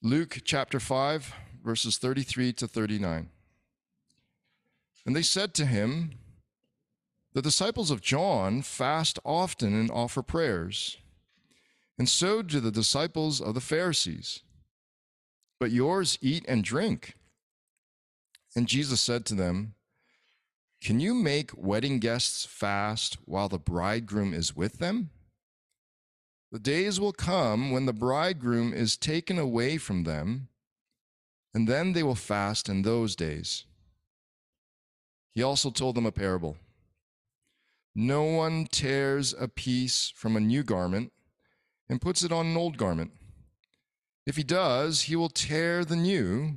Luke chapter 5, verses 33 to 39. And they said to him, The disciples of John fast often and offer prayers, and so do the disciples of the Pharisees. But yours eat and drink. And Jesus said to them, Can you make wedding guests fast while the bridegroom is with them? The days will come when the bridegroom is taken away from them, and then they will fast in those days. He also told them a parable. No one tears a piece from a new garment and puts it on an old garment. If he does, he will tear the new,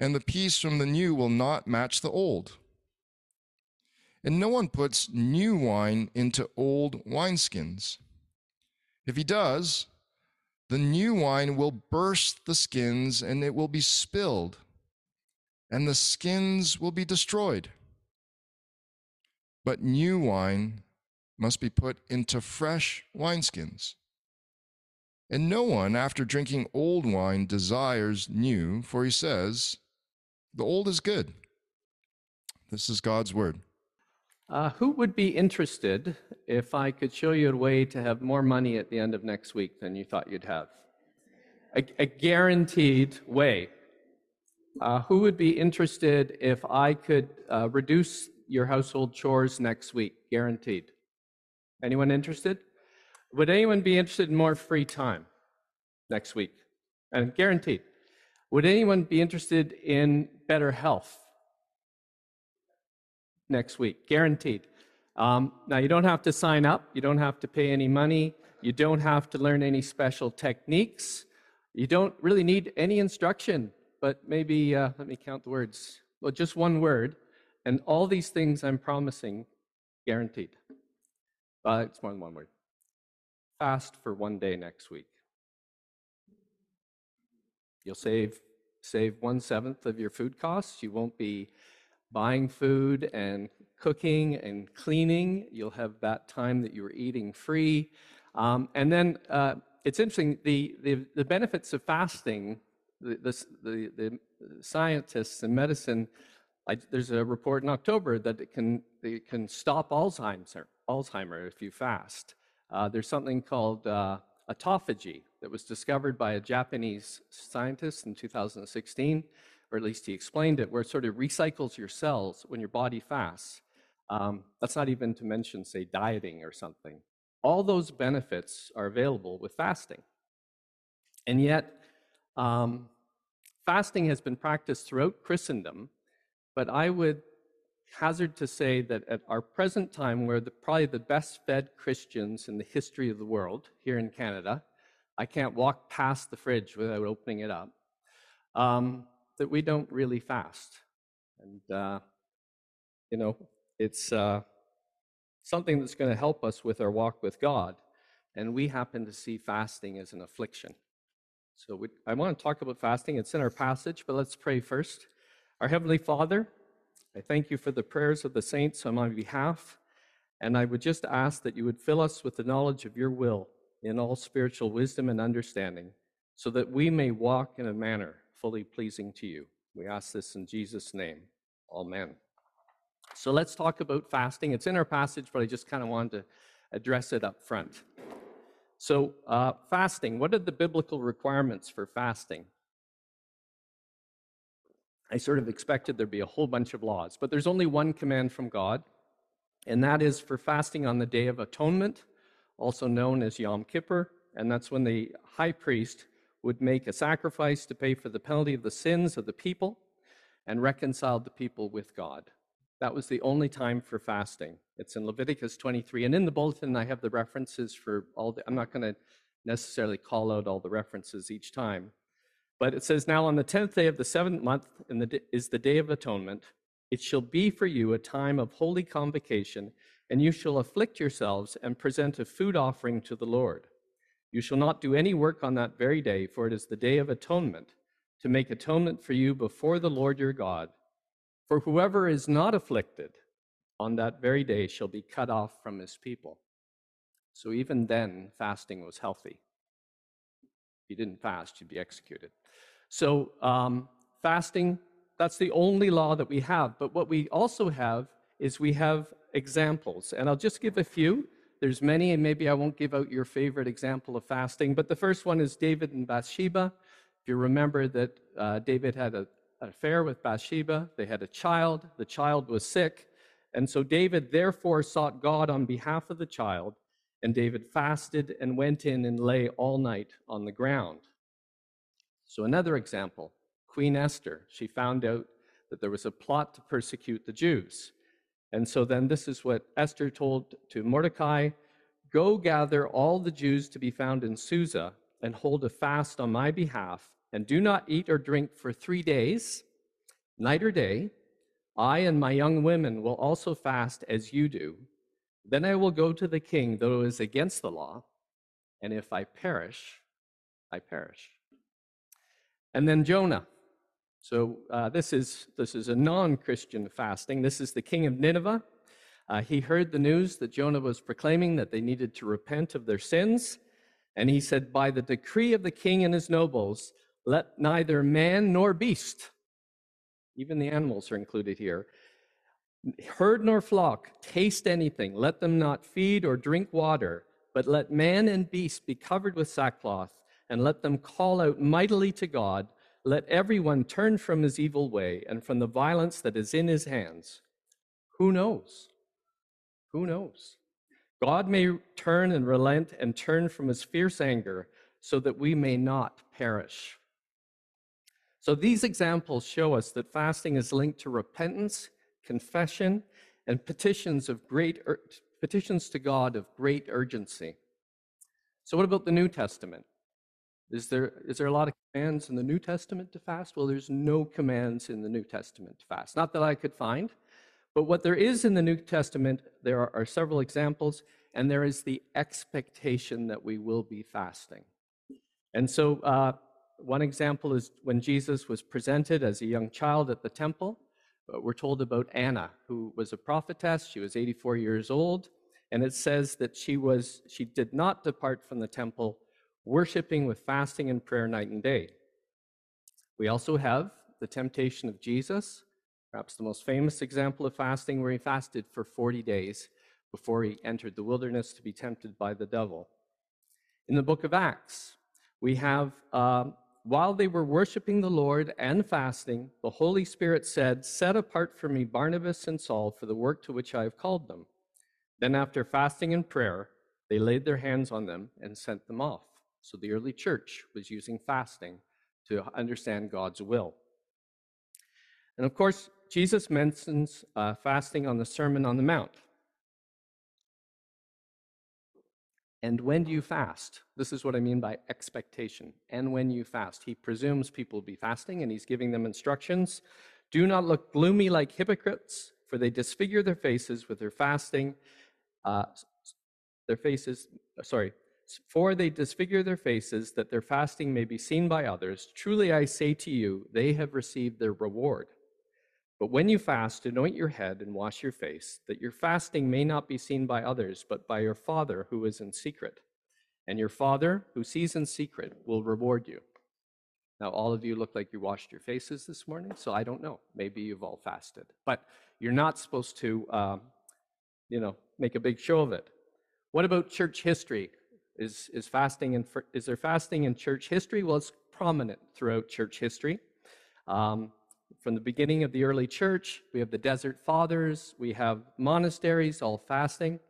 and the piece from the new will not match the old. And no one puts new wine into old wineskins. If he does, the new wine will burst the skins and it will be spilled, and the skins will be destroyed. But new wine must be put into fresh wineskins. And no one, after drinking old wine, desires new, for he says, The old is good. This is God's word. Uh, who would be interested if I could show you a way to have more money at the end of next week than you thought you'd have? A, a guaranteed way. Uh, who would be interested if I could uh, reduce your household chores next week? Guaranteed. Anyone interested? Would anyone be interested in more free time next week? And guaranteed. Would anyone be interested in better health next week, guaranteed. Um, now, you don't have to sign up, you don't have to pay any money, you don't have to learn any special techniques, you don't really need any instruction, but maybe, uh, let me count the words. Well, just one word, and all these things I'm promising, guaranteed. Uh, it's more than one word. Fast for one day next week. You'll save save one seventh of your food costs. You won't be buying food and cooking and cleaning. You'll have that time that you're eating free. Um, and then uh, it's interesting, the, the, the, benefits of fasting, the, the, the scientists in medicine, I, there's a report in October that it can, it can stop Alzheimer's, Alzheimer if you fast. Uh, there's something called uh, autophagy that was discovered by a Japanese scientist in 2016 or at least he explained it, where it sort of recycles your cells when your body fasts. Um, that's not even to mention, say, dieting or something. All those benefits are available with fasting. And yet, um, fasting has been practiced throughout Christendom, but I would hazard to say that at our present time, we're the, probably the best fed Christians in the history of the world here in Canada. I can't walk past the fridge without opening it up. Um, that we don't really fast. And, uh, you know, it's uh, something that's going to help us with our walk with God. And we happen to see fasting as an affliction. So we, I want to talk about fasting. It's in our passage, but let's pray first. Our Heavenly Father, I thank you for the prayers of the saints on my behalf. And I would just ask that you would fill us with the knowledge of your will in all spiritual wisdom and understanding, so that we may walk in a manner fully pleasing to you. We ask this in Jesus' name. Amen. So let's talk about fasting. It's in our passage, but I just kind of wanted to address it up front. So, uh, fasting, what are the biblical requirements for fasting? I sort of expected there'd be a whole bunch of laws, but there's only one command from God, and that is for fasting on the Day of Atonement, also known as Yom Kippur, and that's when the high priest would make a sacrifice to pay for the penalty of the sins of the people and reconciled the people with God. That was the only time for fasting. It's in Leviticus 23. And in the bulletin, I have the references for all the, I'm not going to necessarily call out all the references each time. But it says, Now on the 10th day of the seventh month the, is the day of atonement. It shall be for you a time of holy convocation, and you shall afflict yourselves and present a food offering to the Lord. You shall not do any work on that very day, for it is the day of atonement, to make atonement for you before the Lord your God. For whoever is not afflicted on that very day shall be cut off from his people. So even then, fasting was healthy. If you didn't fast, you'd be executed. So, um, fasting, that's the only law that we have. But what we also have is we have examples. And I'll just give a few. There's many, and maybe I won't give out your favorite example of fasting. But the first one is David and Bathsheba. If you remember that uh, David had a, an affair with Bathsheba, they had a child. The child was sick. And so David therefore sought God on behalf of the child. And David fasted and went in and lay all night on the ground. So, another example Queen Esther, she found out that there was a plot to persecute the Jews. And so then this is what Esther told to Mordecai Go gather all the Jews to be found in Susa and hold a fast on my behalf, and do not eat or drink for three days, night or day. I and my young women will also fast as you do. Then I will go to the king, though it is against the law, and if I perish, I perish. And then Jonah. So uh, this is this is a non-Christian fasting. This is the king of Nineveh. Uh, he heard the news that Jonah was proclaiming that they needed to repent of their sins, and he said, "By the decree of the king and his nobles, let neither man nor beast, even the animals are included here, herd nor flock taste anything. Let them not feed or drink water, but let man and beast be covered with sackcloth, and let them call out mightily to God." Let everyone turn from his evil way and from the violence that is in his hands. Who knows? Who knows? God may turn and relent and turn from his fierce anger so that we may not perish. So these examples show us that fasting is linked to repentance, confession, and petitions of great petitions to God of great urgency. So what about the New Testament? Is there, is there a lot of commands in the New Testament to fast? Well, there's no commands in the New Testament to fast. Not that I could find, but what there is in the New Testament, there are, are several examples, and there is the expectation that we will be fasting. And so, uh, one example is when Jesus was presented as a young child at the temple. Uh, we're told about Anna, who was a prophetess. She was 84 years old, and it says that she was she did not depart from the temple worshiping with fasting and prayer night and day. We also have the temptation of Jesus, perhaps the most famous example of fasting, where he fasted for 40 days before he entered the wilderness to be tempted by the devil. In the book of Acts, we have, uh, while they were worshiping the Lord and fasting, the Holy Spirit said, Set apart for me Barnabas and Saul for the work to which I have called them. Then, after fasting and prayer, they laid their hands on them and sent them off. So the early church was using fasting to understand God's will. And of course, Jesus mentions uh, fasting on the Sermon on the Mount. And when do you fast? This is what I mean by expectation. And when you fast, he presumes people will be fasting and he's giving them instructions. Do not look gloomy like hypocrites, for they disfigure their faces with their fasting. Uh, their faces, sorry, for they disfigure their faces, that their fasting may be seen by others. Truly I say to you, they have received their reward. But when you fast, anoint your head and wash your face, that your fasting may not be seen by others, but by your Father who is in secret. And your Father, who sees in secret, will reward you. Now, all of you look like you washed your faces this morning, so I don't know. Maybe you've all fasted. But you're not supposed to, um, you know, make a big show of it. What about church history? Is, is fasting and is there fasting in church history? Well, it's prominent throughout church history. Um, from the beginning of the early church, we have the desert fathers, we have monasteries all fasting.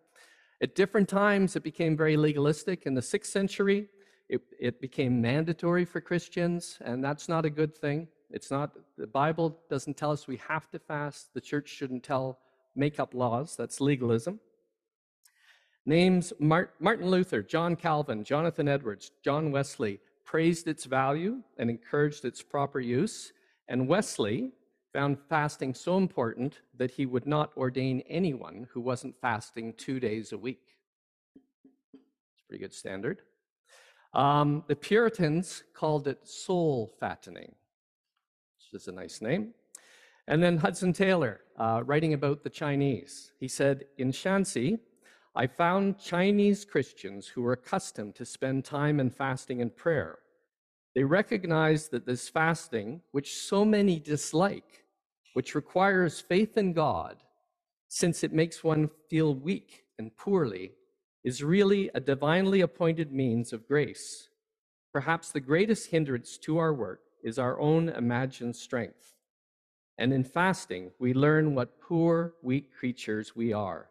At different times, it became very legalistic. In the sixth century, it, it became mandatory for Christians, and that's not a good thing. It's not, the Bible doesn't tell us we have to fast. The church shouldn't tell, make up laws. That's legalism. Names Martin Luther, John Calvin, Jonathan Edwards, John Wesley praised its value and encouraged its proper use. And Wesley found fasting so important that he would not ordain anyone who wasn't fasting two days a week. It's a pretty good standard. Um, the Puritans called it soul fattening, which is a nice name. And then Hudson Taylor, uh, writing about the Chinese, he said, In Shanxi, I found Chinese Christians who were accustomed to spend time in fasting and prayer. They recognize that this fasting, which so many dislike, which requires faith in God, since it makes one feel weak and poorly, is really a divinely appointed means of grace. Perhaps the greatest hindrance to our work is our own imagined strength. And in fasting, we learn what poor, weak creatures we are,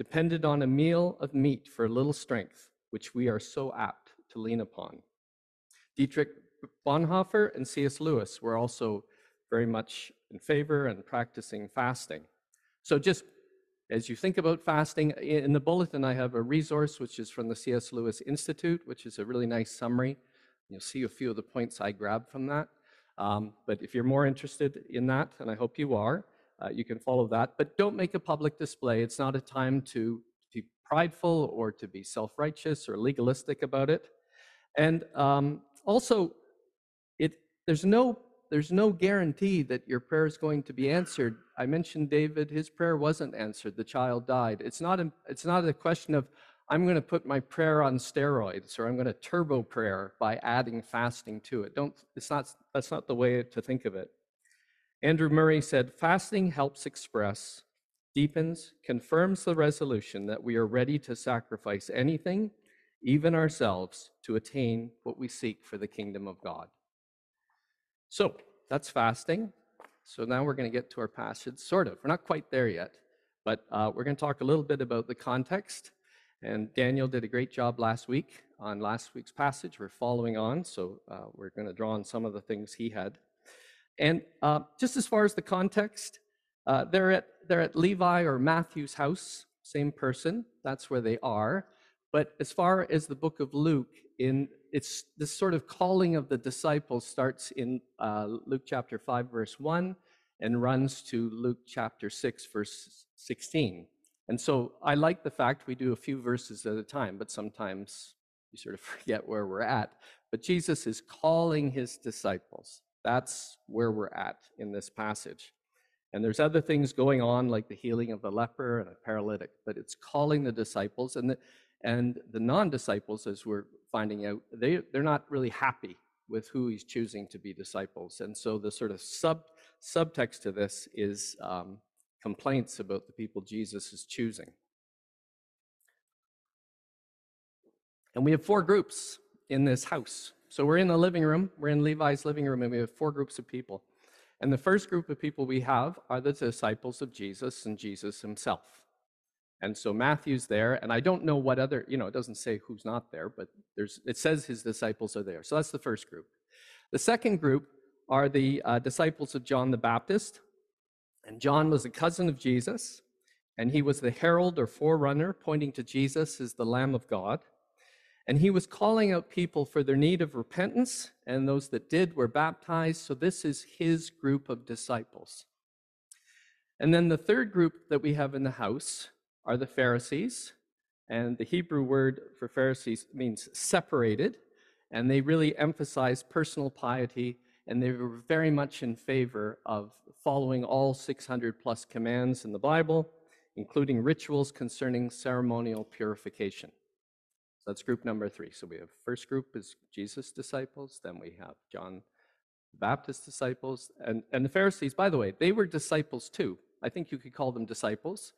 dependent on a meal of meat for a little strength, which we are so apt to lean upon. Dietrich Bonhoeffer and C.S. Lewis were also very much in favor and practicing fasting. So just as you think about fasting, in the bulletin, I have a resource which is from the C.S. Lewis Institute, which is a really nice summary. You'll see a few of the points I grabbed from that. Um, but if you're more interested in that, and I hope you are, uh, you can follow that. But don't make a public display. It's not a time to be prideful or to be self righteous or legalistic about it. And um, also, it, there's, no, there's no guarantee that your prayer is going to be answered. I mentioned David, his prayer wasn't answered. The child died. It's not a, it's not a question of, I'm going to put my prayer on steroids or I'm going to turbo prayer by adding fasting to it. Don't, it's not, that's not the way to think of it. Andrew Murray said, fasting helps express, deepens, confirms the resolution that we are ready to sacrifice anything, even ourselves, to attain what we seek for the kingdom of God. So that's fasting. So now we're going to get to our passage, sort of. We're not quite there yet, but uh, we're going to talk a little bit about the context and Daniel did a great job last week on last week's passage. We're following on, so uh, we're going to draw on some of the things he had. And uh, just as far as the context, uh, they're, at, they're at Levi or Matthew's house, same person, that's where they are. But as far as the book of Luke, in it's this sort of calling of the disciples starts in uh, Luke chapter 5, verse 1, and runs to Luke chapter 6, verse 16. And so I like the fact we do a few verses at a time, but sometimes you sort of forget where we're at. But Jesus is calling his disciples. That's where we're at in this passage. And there's other things going on, like the healing of the leper and a paralytic, but it's calling the disciples. And the, and the non disciples, as we're finding out, they, they're not really happy with who he's choosing to be disciples. And so the sort of sub, subtext to this is um, complaints about the people Jesus is choosing. And we have four groups in this house. So we're in the living room, we're in Levi's living room, and we have four groups of people. And the first group of people we have are the disciples of Jesus and Jesus himself. And so Matthew's there, and I don't know what other, you know, it doesn't say who's not there, but there's, it says his disciples are there. So that's the first group. The second group are the uh, disciples of John the Baptist, and John was a cousin of Jesus, and he was the herald or forerunner pointing to Jesus as the Lamb of God. And he was calling out people for their need of repentance, and those that did were baptized. So this is his group of disciples. And then the third group that we have in the house are the Pharisees. And the Hebrew word for Pharisees means separated, and they really emphasize personal piety and they were very much in favor of following all 600 plus commands in the Bible, including rituals concerning ceremonial purification. So that's group number three. So we have first group is Jesus' disciples, then we have John the Baptist disciples, and, and the Pharisees, by the way, they were disciples too. I think you could call them disciples.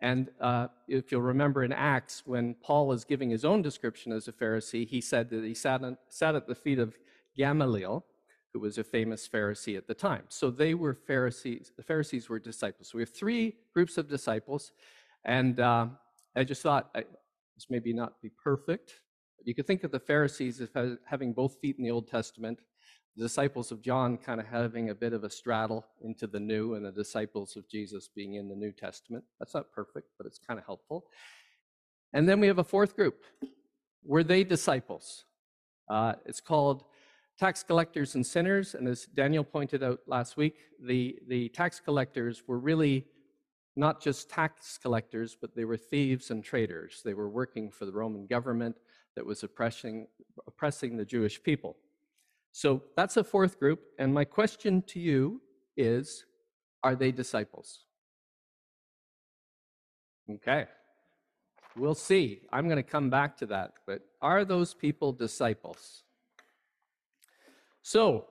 And uh, if you'll remember in Acts, when Paul is giving his own description as a Pharisee, he said that he sat, on, sat at the feet of Gamaliel, who was a famous Pharisee at the time. So they were Pharisees. The Pharisees were disciples. So we have three groups of disciples. And uh, I just thought I, this maybe not be perfect. But you could think of the Pharisees as having both feet in the Old Testament, the disciples of John kind of having a bit of a straddle into the New, and the disciples of Jesus being in the New Testament. That's not perfect, but it's kind of helpful. And then we have a fourth group. Were they disciples? Uh, it's called tax collectors and sinners. And as Daniel pointed out last week, the, the tax collectors were really not just tax collectors, but they were thieves and traitors. They were working for the Roman government that was oppressing, oppressing the Jewish people. So that's a fourth group. And my question to you is are they disciples? Okay. We'll see. I'm going to come back to that. But are those people disciples? So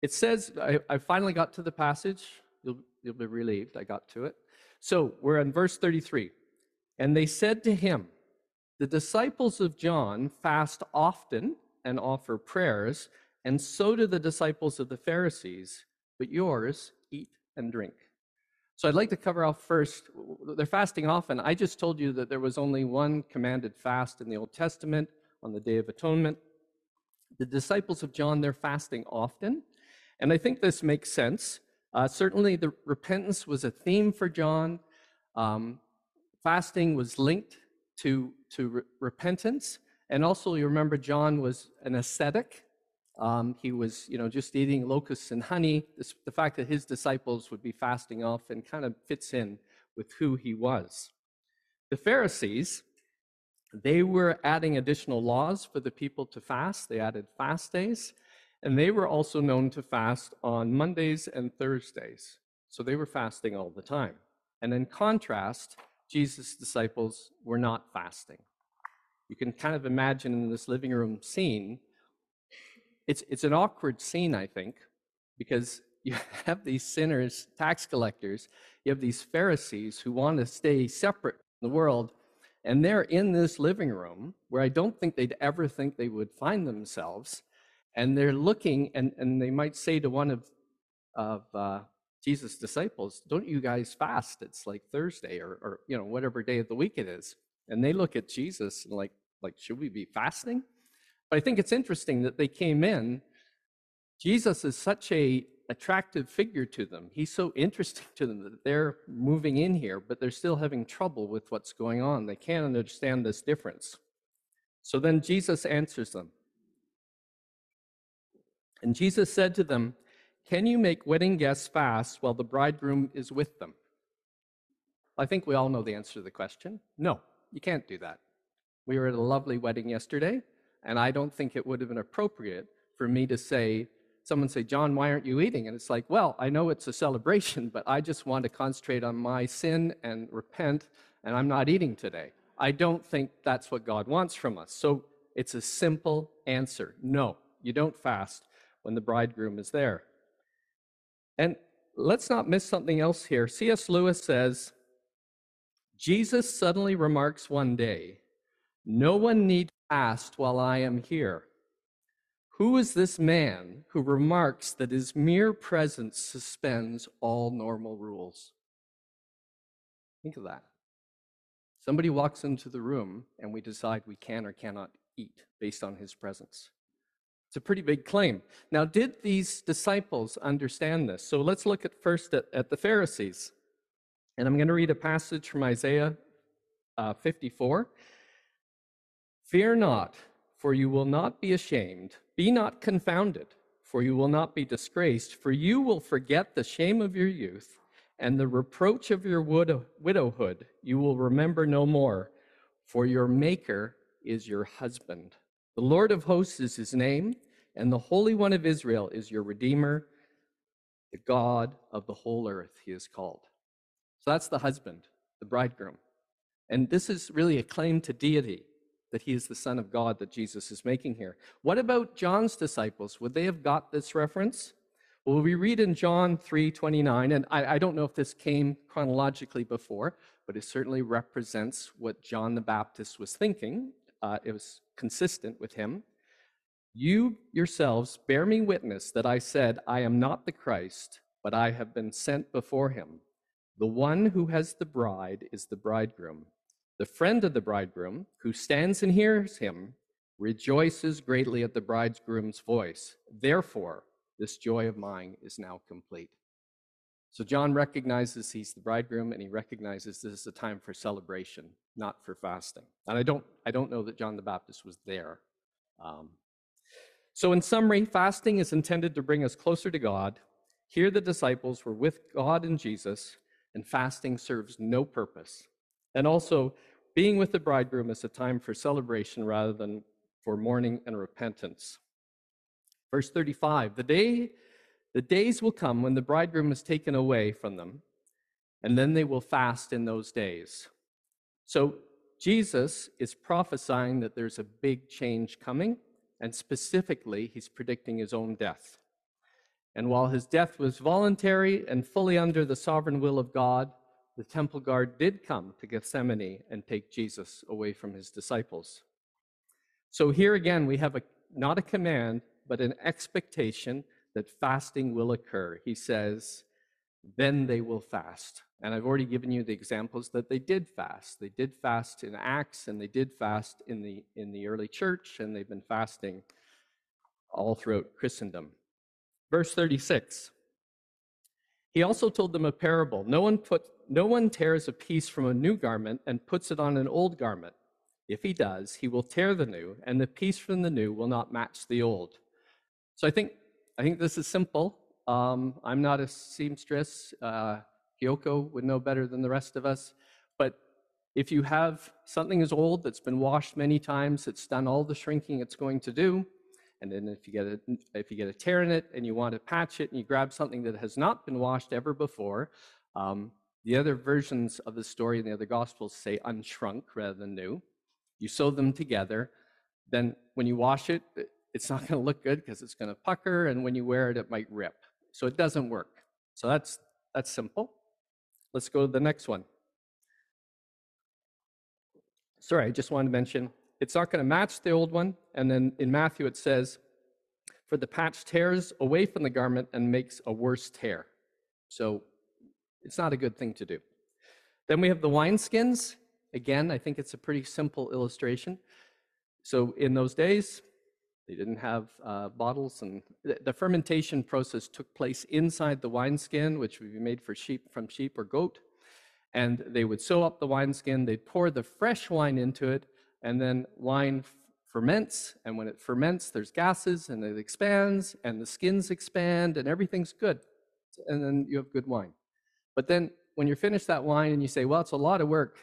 it says, I, I finally got to the passage. You'll, you'll be relieved I got to it. So we're in verse 33. And they said to him, The disciples of John fast often and offer prayers, and so do the disciples of the Pharisees, but yours eat and drink. So I'd like to cover off first, they're fasting often. I just told you that there was only one commanded fast in the Old Testament on the Day of Atonement. The disciples of John, they're fasting often. And I think this makes sense. Uh, certainly, the repentance was a theme for John. Um, fasting was linked to, to re- repentance. And also, you remember, John was an ascetic. Um, he was, you know, just eating locusts and honey. This, the fact that his disciples would be fasting often kind of fits in with who he was. The Pharisees, they were adding additional laws for the people to fast. They added fast days, and they were also known to fast on Mondays and Thursdays. So they were fasting all the time. And in contrast, Jesus' disciples were not fasting. You can kind of imagine in this living room scene, it's, it's an awkward scene, I think, because you have these sinners, tax collectors, you have these Pharisees who want to stay separate from the world, and they're in this living room where I don't think they'd ever think they would find themselves. And they're looking, and, and they might say to one of, of uh, Jesus' disciples, Don't you guys fast? It's like Thursday or, or, you know, whatever day of the week it is. And they look at Jesus and, like, like, should we be fasting? But I think it's interesting that they came in. Jesus is such a attractive figure to them. He's so interesting to them that they're moving in here, but they're still having trouble with what's going on. They can't understand this difference. So then Jesus answers them. And Jesus said to them, Can you make wedding guests fast while the bridegroom is with them? I think we all know the answer to the question. No, you can't do that. We were at a lovely wedding yesterday, and I don't think it would have been appropriate for me to say, someone say, John, why aren't you eating? And it's like, well, I know it's a celebration, but I just want to concentrate on my sin and repent, and I'm not eating today. I don't think that's what God wants from us. So it's a simple answer no, you don't fast when the bridegroom is there. And let's not miss something else here. C.S. Lewis says, Jesus suddenly remarks one day, No one need fast while I am here. Who is this man who remarks that his mere presence suspends all normal rules? Think of that. Somebody walks into the room and we decide we can or cannot eat based on his presence. It's a pretty big claim. Now, did these disciples understand this? So let's look at first at, at the Pharisees. And I'm going to read a passage from Isaiah uh, 54. Fear not, for you will not be ashamed. Be not confounded, for you will not be disgraced, for you will forget the shame of your youth, and the reproach of your widowhood you will remember no more, for your Maker is your husband. The Lord of hosts is his name, and the Holy One of Israel is your Redeemer, the God of the whole earth, he is called. So that's the husband, the bridegroom. And this is really a claim to deity that he is the Son of God that Jesus is making here. What about John's disciples? Would they have got this reference? Well, we read in John 3 29, and I, I don't know if this came chronologically before, but it certainly represents what John the Baptist was thinking. Uh, it was consistent with him. You yourselves bear me witness that I said, I am not the Christ, but I have been sent before him. The one who has the bride is the bridegroom. The friend of the bridegroom, who stands and hears him, rejoices greatly at the bridegroom's voice. Therefore, this joy of mine is now complete. So John recognizes he's the bridegroom and he recognizes this is a time for celebration, not for fasting. And I don't, I don't know that John the Baptist was there. Um, so, in summary, fasting is intended to bring us closer to God. Here, the disciples were with God and Jesus, and fasting serves no purpose. And also, being with the bridegroom is a time for celebration rather than for mourning and repentance. Verse 35 The day the days will come when the bridegroom is taken away from them, and then they will fast in those days. So Jesus is prophesying that there's a big change coming, and specifically, he's predicting his own death. And while his death was voluntary and fully under the sovereign will of God, the temple guard did come to Gethsemane and take Jesus away from his disciples. So here again, we have a, not a command, but an expectation that fasting will occur. He says, then they will fast. And I've already given you the examples that they did fast. They did fast in Acts and they did fast in the, in the early church, and they've been fasting all throughout Christendom. Verse 36. He also told them a parable. No one, put, no one tears a piece from a new garment and puts it on an old garment. If he does, he will tear the new, and the piece from the new will not match the old. So I think, I think this is simple. Um, I'm not a seamstress. Uh, would know better than the rest of us. But if you have something as old that's been washed many times, it's done all the shrinking it's going to do, and then if you get a, if you get a tear in it and you want to patch it and you grab something that has not been washed ever before, um, the other versions of the story in the other gospels say unshrunk rather than new. You sew them together. Then when you wash it, it's not going to look good because it's going to pucker, and when you wear it, it might rip. So it doesn't work. So that's that's simple. Let's go to the next one. Sorry, I just wanted to mention it's not going to match the old one. And then in Matthew it says, For the patch tears away from the garment and makes a worse tear. So it's not a good thing to do. Then we have the wineskins. Again, I think it's a pretty simple illustration. So in those days, they didn't have uh, bottles, and the fermentation process took place inside the wineskin, which would be made for sheep from sheep or goat. And they would sew up the wineskin, they'd pour the fresh wine into it, and then wine ferments. And when it ferments, there's gases, and it expands, and the skins expand, and everything's good. And then you have good wine. But then when you're finished that wine and you say, well, it's a lot of work,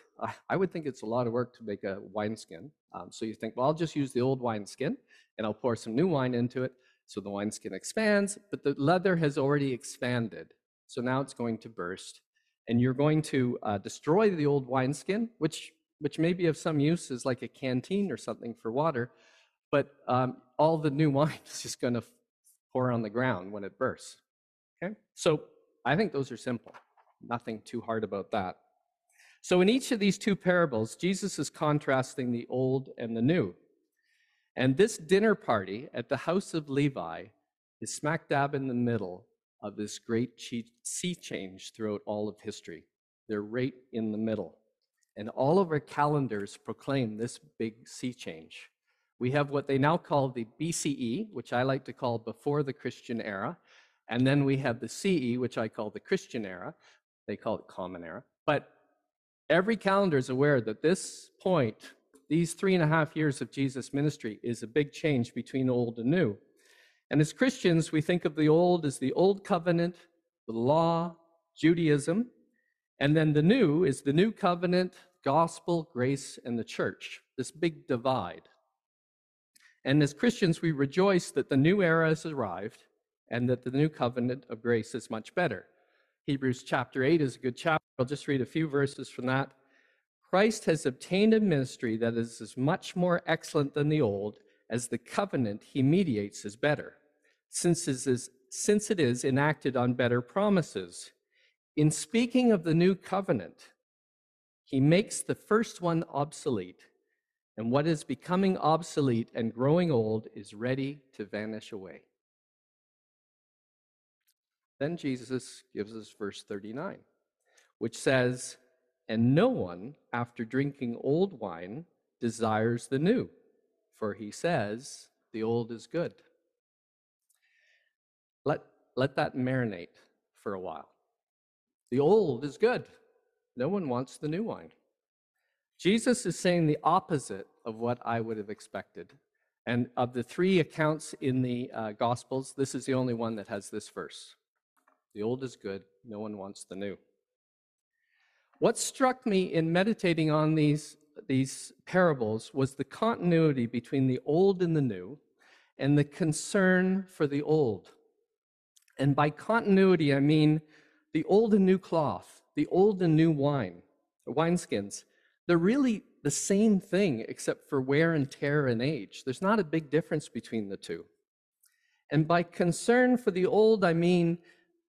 I would think it's a lot of work to make a wineskin. Um, so you think, well, I'll just use the old wineskin and I'll pour some new wine into it. So the wineskin expands, but the leather has already expanded. So now it's going to burst. And you're going to uh, destroy the old wineskin, which, which may be of some use as like a canteen or something for water. But um, all the new wine is just going to pour on the ground when it bursts. Okay? So I think those are simple. Nothing too hard about that. So in each of these two parables, Jesus is contrasting the old and the new. And this dinner party at the house of Levi is smack dab in the middle of this great sea change throughout all of history. They're right in the middle. And all of our calendars proclaim this big sea change. We have what they now call the BCE, which I like to call before the Christian era. And then we have the CE, which I call the Christian era. They call it Common Era. But every calendar is aware that this point these three and a half years of Jesus' ministry is a big change between old and new. And as Christians, we think of the old as the old covenant, the law, Judaism, and then the new is the new covenant, gospel, grace, and the church, this big divide. And as Christians, we rejoice that the new era has arrived and that the new covenant of grace is much better. Hebrews chapter 8 is a good chapter. I'll just read a few verses from that. Christ has obtained a ministry that is as much more excellent than the old as the covenant he mediates is better, since it is, enacted on better promises. In speaking of the new covenant, he makes the first one obsolete, and what is becoming obsolete and growing old is ready to vanish away. Then Jesus gives us verse 39, which says, and no one, after drinking old wine, desires the new, for he says, the old is good. Let, let that marinate for a while. The old is good. No one wants the new wine. Jesus is saying the opposite of what I would have expected. And of the three accounts in the uh, Gospels, this is the only one that has this verse The old is good, no one wants the new. What struck me in meditating on these, these parables was the continuity between the old and the new, and the concern for the old. And by continuity, I mean the old and new cloth, the old and new wine, the wineskins. They're really the same thing except for wear and tear and age. There's not a big difference between the two. And by concern for the old, I mean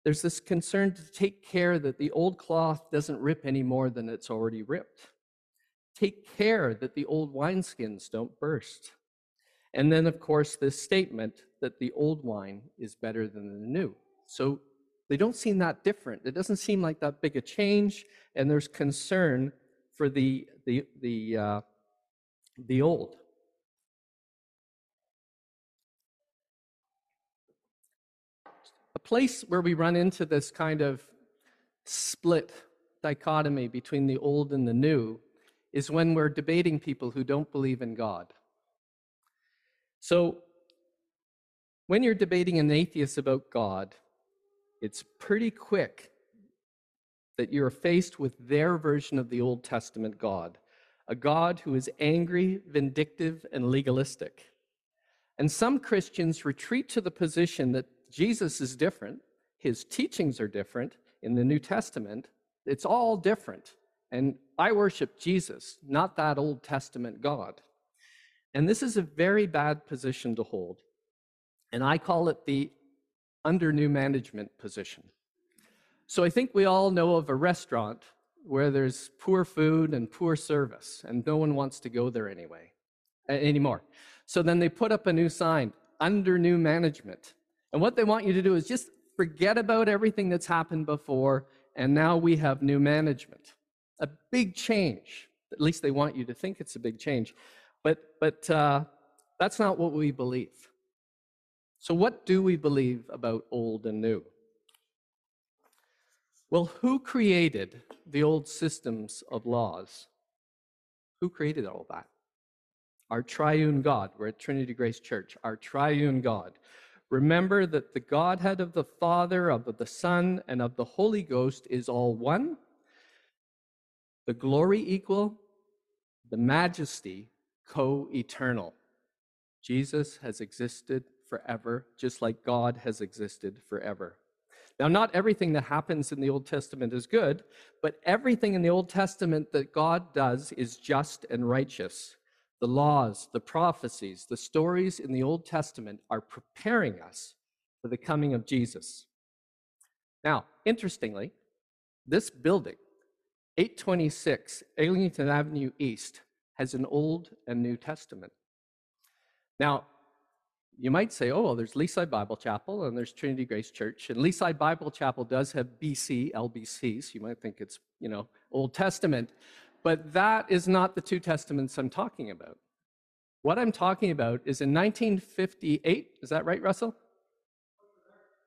there's this concern to take care that the old cloth doesn't rip any more than it's already ripped. Take care that the old wineskins don't burst. And then, of course, this statement that the old wine is better than the new. So they don't seem that different. It doesn't seem like that big a change, and there's concern for the the the uh, the old. Place where we run into this kind of split dichotomy between the old and the new is when we're debating people who don't believe in God. So, when you're debating an atheist about God, it's pretty quick that you're faced with their version of the Old Testament God, a God who is angry, vindictive, and legalistic. And some Christians retreat to the position that Jesus is different, his teachings are different in the New Testament. It's all different. And I worship Jesus, not that Old Testament God. And this is a very bad position to hold. And I call it the under new management position. So I think we all know of a restaurant where there's poor food and poor service, and no one wants to go there anyway anymore. So then they put up a new sign under new management. And what they want you to do is just forget about everything that's happened before, and now we have new management. A big change. At least they want you to think it's a big change. But, but uh, that's not what we believe. So, what do we believe about old and new? Well, who created the old systems of laws? Who created all that? Our triune God. We're at Trinity Grace Church. Our triune God. Remember that the Godhead of the Father, of the Son, and of the Holy Ghost is all one, the glory equal, the majesty co eternal. Jesus has existed forever, just like God has existed forever. Now, not everything that happens in the Old Testament is good, but everything in the Old Testament that God does is just and righteous. The laws, the prophecies, the stories in the Old Testament are preparing us for the coming of Jesus. Now, interestingly, this building, 826 Eglinton Avenue East, has an Old and New Testament. Now, you might say, oh, well, there's Leaside Bible Chapel and there's Trinity Grace Church. And Leaside Bible Chapel does have BC, LBC, so you might think it's, you know, Old Testament. But that is not the two testaments I'm talking about. What I'm talking about is in 1958, is that right, Russell?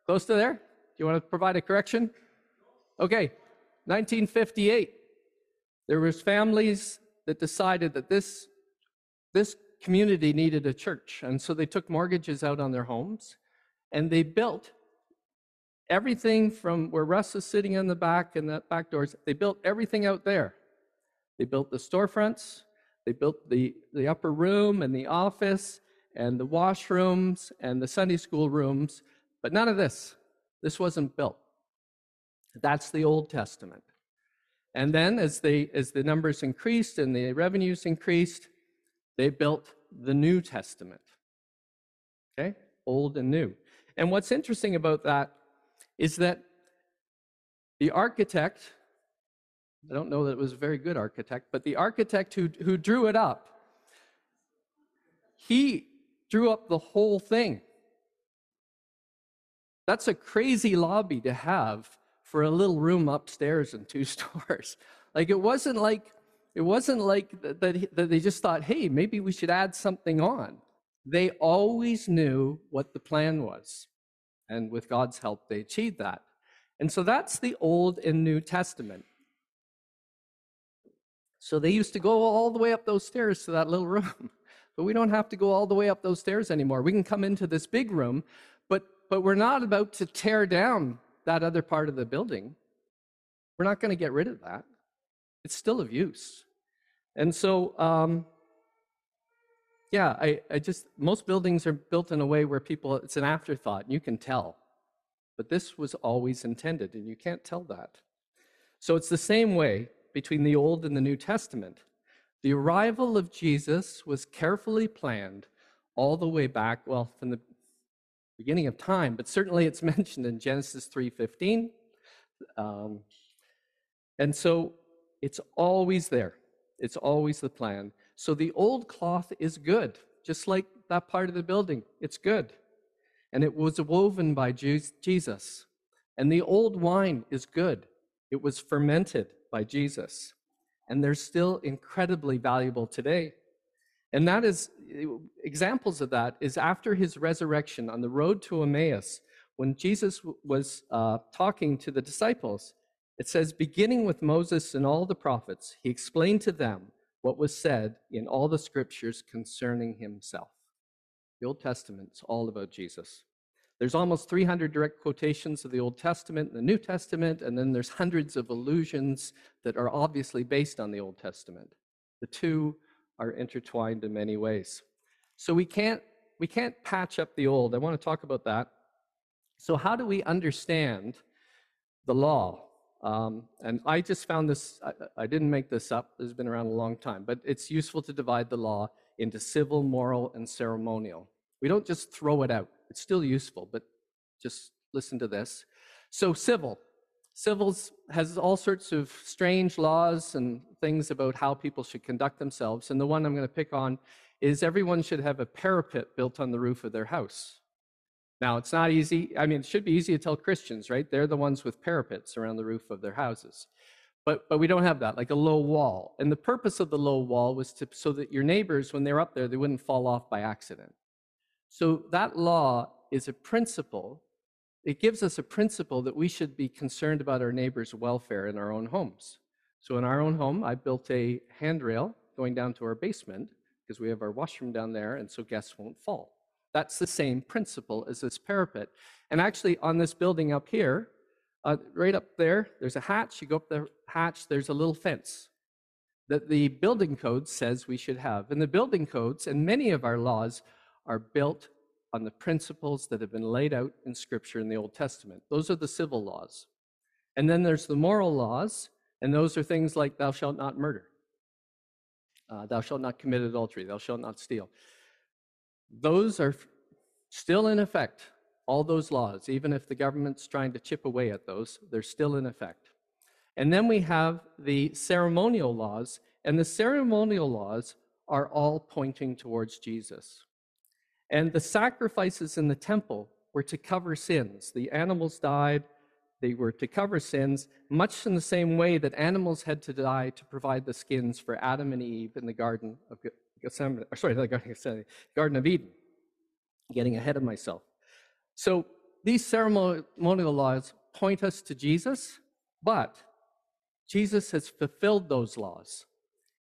Close to there? Do you want to provide a correction? Okay, 1958. There was families that decided that this, this community needed a church. And so they took mortgages out on their homes and they built everything from where Russ is sitting in the back and that back doors, they built everything out there. They built the storefronts, they built the, the upper room and the office and the washrooms and the Sunday school rooms, but none of this. This wasn't built. That's the Old Testament. And then as, the as the numbers increased and the revenues increased, they built the New Testament. Okay? Old and new. And what's interesting about that is that the architect, I don't know that it was a very good architect, but the architect who, who drew it up, he drew up the whole thing. That's a crazy lobby to have for a little room upstairs and two stores. Like it wasn't like it wasn't like that, that they just thought, hey, maybe we should add something on. They always knew what the plan was. And with God's help, they achieved that. And so that's the Old and New Testament. So they used to go all the way up those stairs to that little room. But we don't have to go all the way up those stairs anymore. We can come into this big room, but, but we're not about to tear down that other part of the building. We're not going to get rid of that. It's still of use. And so, um, yeah, I, I just, most buildings are built in a way where people, it's an afterthought, and you can tell. But this was always intended, and you can't tell that. So it's the same way between the Old and the New Testament. The arrival of Jesus was carefully planned all the way back, well, from the beginning of time, but certainly it's mentioned in Genesis 3:15. Um, and so it's always there. It's always the plan. So the old cloth is good, just like that part of the building. It's good. And it was woven by Jesus. And the old wine is good. It was fermented by Jesus. And they're still incredibly valuable today. And that is, examples of that is after his resurrection on the road to Emmaus, when Jesus was uh, talking to the disciples, it says, beginning with Moses and all the prophets, he explained to them what was said in all the scriptures concerning himself. The Old Testament's all about Jesus. There's almost 300 direct quotations of the Old Testament and the New Testament, and then there's hundreds of allusions that are obviously based on the Old Testament. The two are intertwined in many ways. So we can't we can't patch up the old. I want to talk about that. So how do we understand the law? Um, and I just found this, I, I, didn't make this up, has been around a long time, but it's useful to divide the law into civil, moral, and ceremonial. We don't just throw it out. It's still useful, but just listen to this. So, civil. Civils has all sorts of strange laws and things about how people should conduct themselves. And the one I'm going to pick on is everyone should have a parapet built on the roof of their house. Now, it's not easy. I mean, it should be easy to tell Christians, right? They're the ones with parapets around the roof of their houses. But, but we don't have that, like a low wall. And the purpose of the low wall was to, so that your neighbors, when they're up there, they wouldn't fall off by accident. So that law is a principle. It gives us a principle that we should be concerned about our neighbors' welfare in our own homes. So in our own home, I built a handrail going down to our basement because we have our washroom down there, and so guests won't fall. That's the same principle as this parapet. And actually, on this building up here, uh, right up there, there's a hatch. You go up the hatch, there's a little fence that the building code says we should have. And the building codes and many of our laws are built on the principles that have been laid out in Scripture in the Old Testament. Those are the civil laws. And then there's the moral laws, and those are things like thou shalt not murder, uh, thou shalt not commit adultery, thou shalt not steal. Those are still in effect, all those laws, even if the government's trying to chip away at those, they're still in effect. And then we have the ceremonial laws, and the ceremonial laws are all pointing towards Jesus. And the sacrifices in the temple were to cover sins. The animals died, they were to cover sins, much in the same way that animals had to die to provide the skins for Adam and Eve in the Garden of Gethsemane, uh, sorry, the Garden of Gethsemane, Garden of Eden. Getting ahead of myself. So these ceremonial laws point us to Jesus, but Jesus has fulfilled those laws.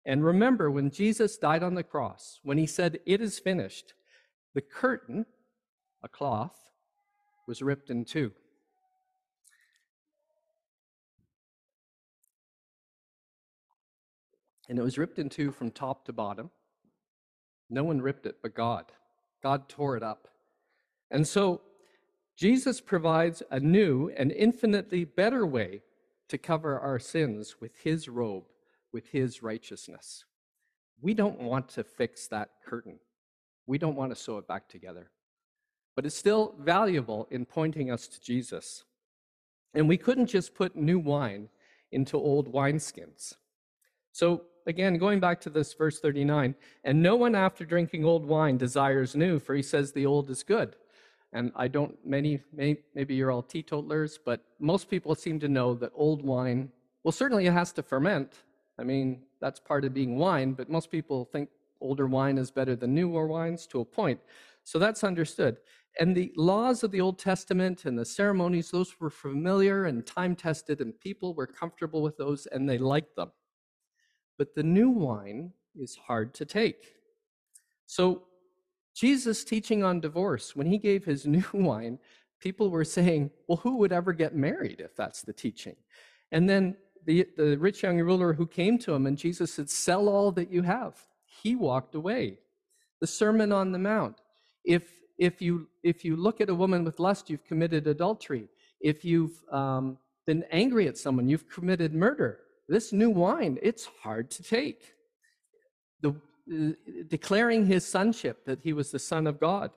And remember, when Jesus died on the cross, when he said, It is finished, the curtain, a cloth, was ripped in two. And it was ripped in two from top to bottom. No one ripped it but God. God tore it up. And so Jesus provides a new and infinitely better way to cover our sins with his robe, with his righteousness. We don't want to fix that curtain. We don't want to sew it back together. But it's still valuable in pointing us to Jesus. And we couldn't just put new wine into old wineskins. So, again, going back to this verse 39, and no one after drinking old wine desires new, for he says the old is good. And I don't, many, may, maybe you're all teetotalers, but most people seem to know that old wine, well, certainly it has to ferment. I mean, that's part of being wine, but most people think older wine is better than newer wines to a point. So that's understood. And the laws of the Old Testament and the ceremonies, those were familiar and time tested, and people were comfortable with those and they liked them. But the new wine is hard to take. So, Jesus teaching on divorce, when he gave his new wine, people were saying, Well, who would ever get married if that's the teaching? And then the, the rich young ruler who came to him, and Jesus said, Sell all that you have he walked away. The Sermon on the Mount. If, if, you, if you look at a woman with lust, you've committed adultery. If you've um, been angry at someone, you've committed murder. This new wine, it's hard to take. the, uh, declaring his sonship, that he was the Son of God.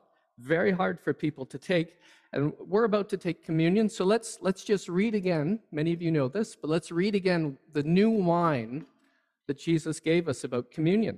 Very hard for people to take. And we're about to take communion, so let's, let's just read again. Many of you know this, but let's read again the new wine that Jesus gave us about communion.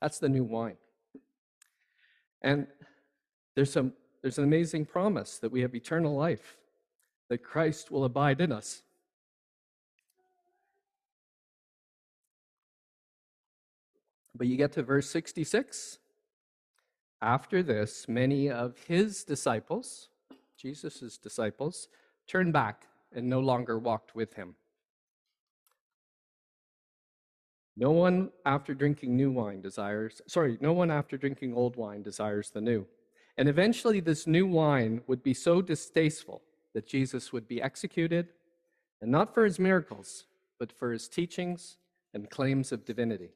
That's the new wine. And there's, some, there's an amazing promise that we have eternal life, that Christ will abide in us. But you get to verse 66. After this, many of his disciples, Jesus' disciples, turned back and no longer walked with him. No one after drinking new wine desires, sorry, no one after drinking old wine desires the new. And eventually, this new wine would be so distasteful that Jesus would be executed, and not for his miracles, but for his teachings and claims of divinity.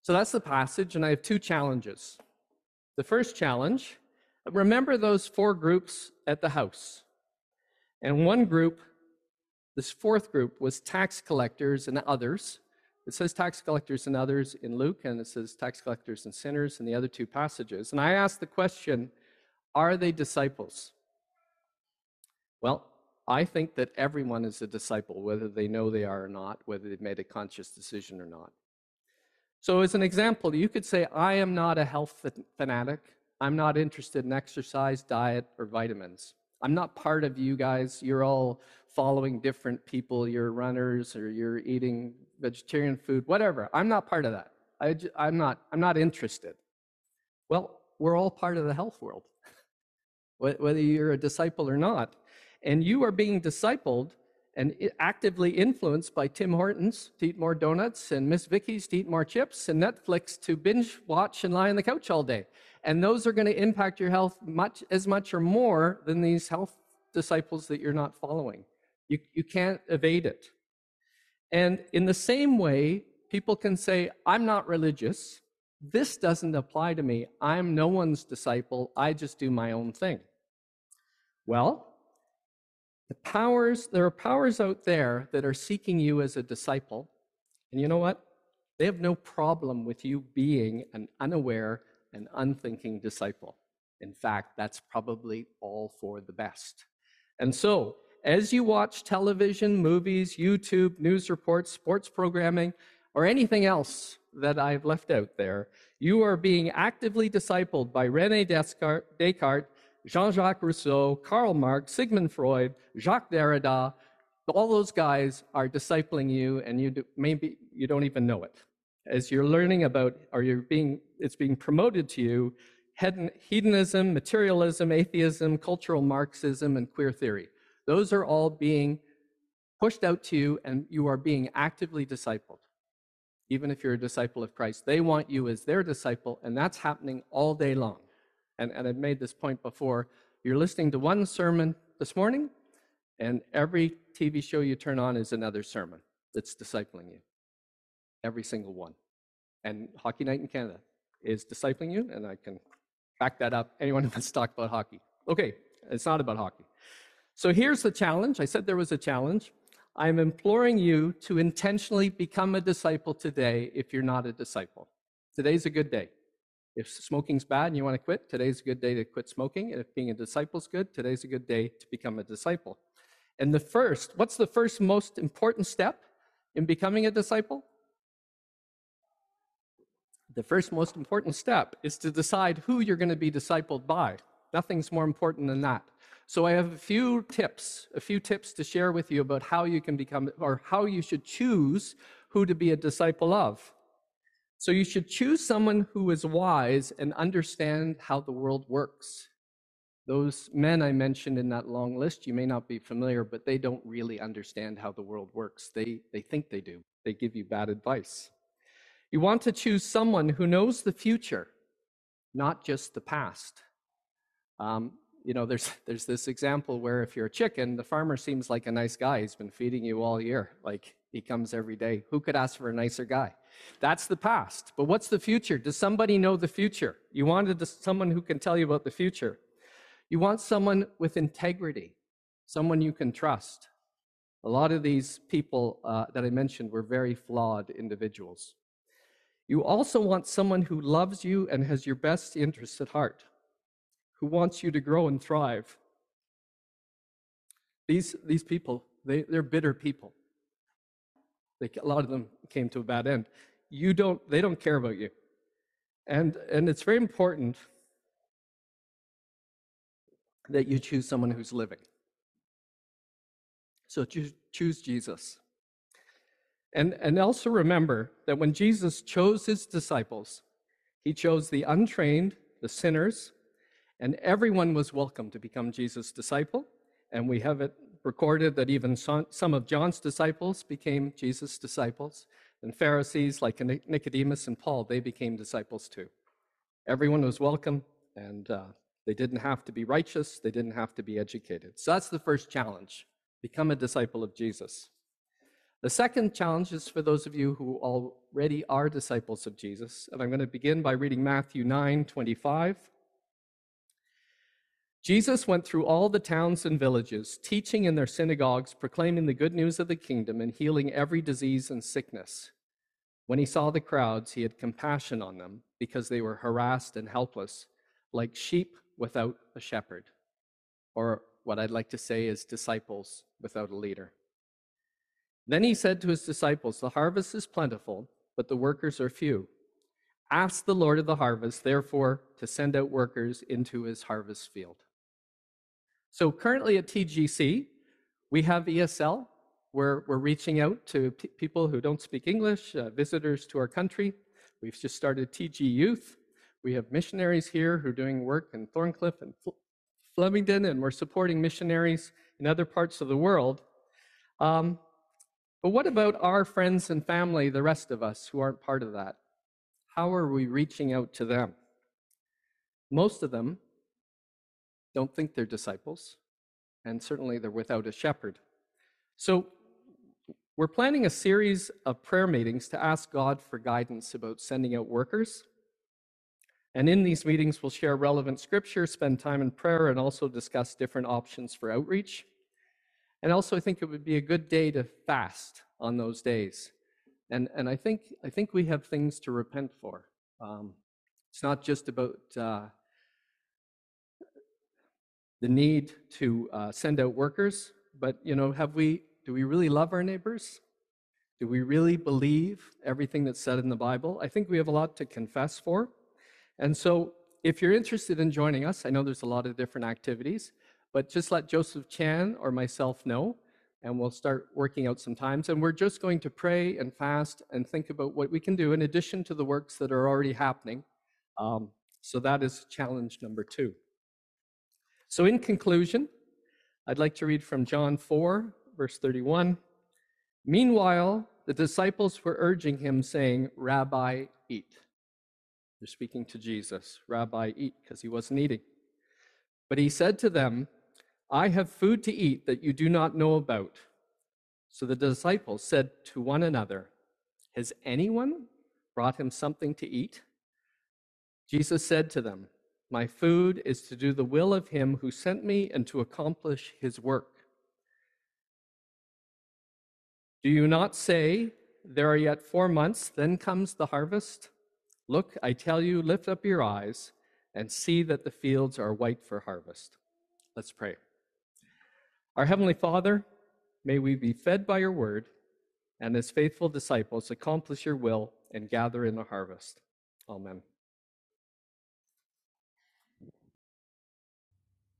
So that's the passage, and I have two challenges. The first challenge remember those four groups at the house. And one group, this fourth group, was tax collectors and others. It says tax collectors and others in Luke, and it says tax collectors and sinners in the other two passages. And I asked the question are they disciples? Well, I think that everyone is a disciple, whether they know they are or not, whether they've made a conscious decision or not. So, as an example, you could say, I am not a health fanatic. I'm not interested in exercise, diet, or vitamins. I'm not part of you guys. You're all following different people. You're runners or you're eating vegetarian food, whatever. I'm not part of that. I, am not, I'm not interested. Well, we're all part of the health world, whether you're a disciple or not. And you are being discipled and actively influenced by Tim Hortons to eat more donuts and Miss Vickie's to eat more chips and Netflix to binge watch and lie on the couch all day. And those are going to impact your health much as much or more than these health disciples that you're not following. You, you can't evade it. And in the same way, people can say, I'm not religious. This doesn't apply to me. I'm no one's disciple. I just do my own thing. Well, the powers, there are powers out there that are seeking you as a disciple. And you know what? They have no problem with you being an unaware and unthinking disciple. In fact, that's probably all for the best. And so, as you watch television, movies, YouTube, news reports, sports programming, or anything else that I've left out there, you are being actively discipled by Rene Descartes, Jean Jacques Rousseau, Karl Marx, Sigmund Freud, Jacques Derrida, all those guys are discipling you, and you do, maybe you don't even know it. As you're learning about, or you're being, it's being promoted to you, hedonism, materialism, atheism, cultural Marxism, and queer theory. Those are all being pushed out to you, and you are being actively discipled. Even if you're a disciple of Christ, they want you as their disciple, and that's happening all day long and, and I've made this point before, you're listening to one sermon this morning, and every TV show you turn on is another sermon that's discipling you. Every single one. And Hockey Night in Canada is discipling you, and I can back that up. Anyone who wants to talk about hockey. Okay, it's not about hockey. So here's the challenge. I said there was a challenge. I'm imploring you to intentionally become a disciple today if you're not a disciple. Today's a good day. If smoking's bad and you want to quit, today's a good day to quit smoking. And if being a disciple's good, today's a good day to become a disciple. And the first, what's the first most important step in becoming a disciple? The first most important step is to decide who you're going to be discipled by. Nothing's more important than that. So I have a few tips, a few tips to share with you about how you can become or how you should choose who to be a disciple of. So you should choose someone who is wise and understand how the world works. Those men I mentioned in that long list, you may not be familiar, but they don't really understand how the world works. They, they think they do, they give you bad advice. You want to choose someone who knows the future, not just the past. Um, you know, there's, there's this example where if you're a chicken, the farmer seems like a nice guy. He's been feeding you all year. Like he comes every day. Who could ask for a nicer guy? That's the past. But what's the future? Does somebody know the future? You wanted someone who can tell you about the future. You want someone with integrity, someone you can trust. A lot of these people uh, that I mentioned were very flawed individuals. You also want someone who loves you and has your best interests at heart who wants you to grow and thrive. These, these people, they, they're bitter people. They, a lot of them came to a bad end. You don't, they don't care about you. And, and it's very important that you choose someone who's living. So choose, Jesus. And, and also remember that when Jesus chose his disciples, he chose the untrained, the sinners, and everyone was welcome to become Jesus' disciple. And we have it recorded that even some of John's disciples became Jesus' disciples. And Pharisees like Nicodemus and Paul, they became disciples too. Everyone was welcome, and uh, they didn't have to be righteous, they didn't have to be educated. So that's the first challenge become a disciple of Jesus. The second challenge is for those of you who already are disciples of Jesus. And I'm going to begin by reading Matthew 9 25. Jesus went through all the towns and villages, teaching in their synagogues, proclaiming the good news of the kingdom, and healing every disease and sickness. When he saw the crowds, he had compassion on them because they were harassed and helpless, like sheep without a shepherd, or what I'd like to say is disciples without a leader. Then he said to his disciples, The harvest is plentiful, but the workers are few. Ask the Lord of the harvest, therefore, to send out workers into his harvest field. So currently at TGC, we have ESL. We're, we're reaching out to people who don't speak English, uh, visitors to our country. We've just started TG Youth. We have missionaries here who are doing work in Thorncliffe and Flemingdon, and we're supporting missionaries in other parts of the world. Um, but what about our friends and family, the rest of us who aren't part of that? How are we reaching out to them? Most of them don't think they're disciples, and certainly they're without a shepherd. So, we're planning a series of prayer meetings to ask God for guidance about sending out workers. And in these meetings, we'll share relevant scripture, spend time in prayer, and also discuss different options for outreach. And also, I think it would be a good day to fast on those days. And, and I, think, I think we have things to repent for. Um, it's not just about uh, the need to uh, send out workers, but you know, have we do we really love our neighbors? Do we really believe everything that's said in the Bible? I think we have a lot to confess for. And so, if you're interested in joining us, I know there's a lot of different activities, but just let Joseph Chan or myself know, and we'll start working out some times. And we're just going to pray and fast and think about what we can do in addition to the works that are already happening. Um, so, that is challenge number two. So, in conclusion, I'd like to read from John 4, verse 31. Meanwhile, the disciples were urging him, saying, Rabbi, eat. They're speaking to Jesus, Rabbi, eat, because he wasn't eating. But he said to them, I have food to eat that you do not know about. So the disciples said to one another, Has anyone brought him something to eat? Jesus said to them, my food is to do the will of him who sent me and to accomplish his work. Do you not say, There are yet four months, then comes the harvest? Look, I tell you, lift up your eyes and see that the fields are white for harvest. Let's pray. Our Heavenly Father, may we be fed by your word and as faithful disciples accomplish your will and gather in the harvest. Amen.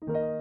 You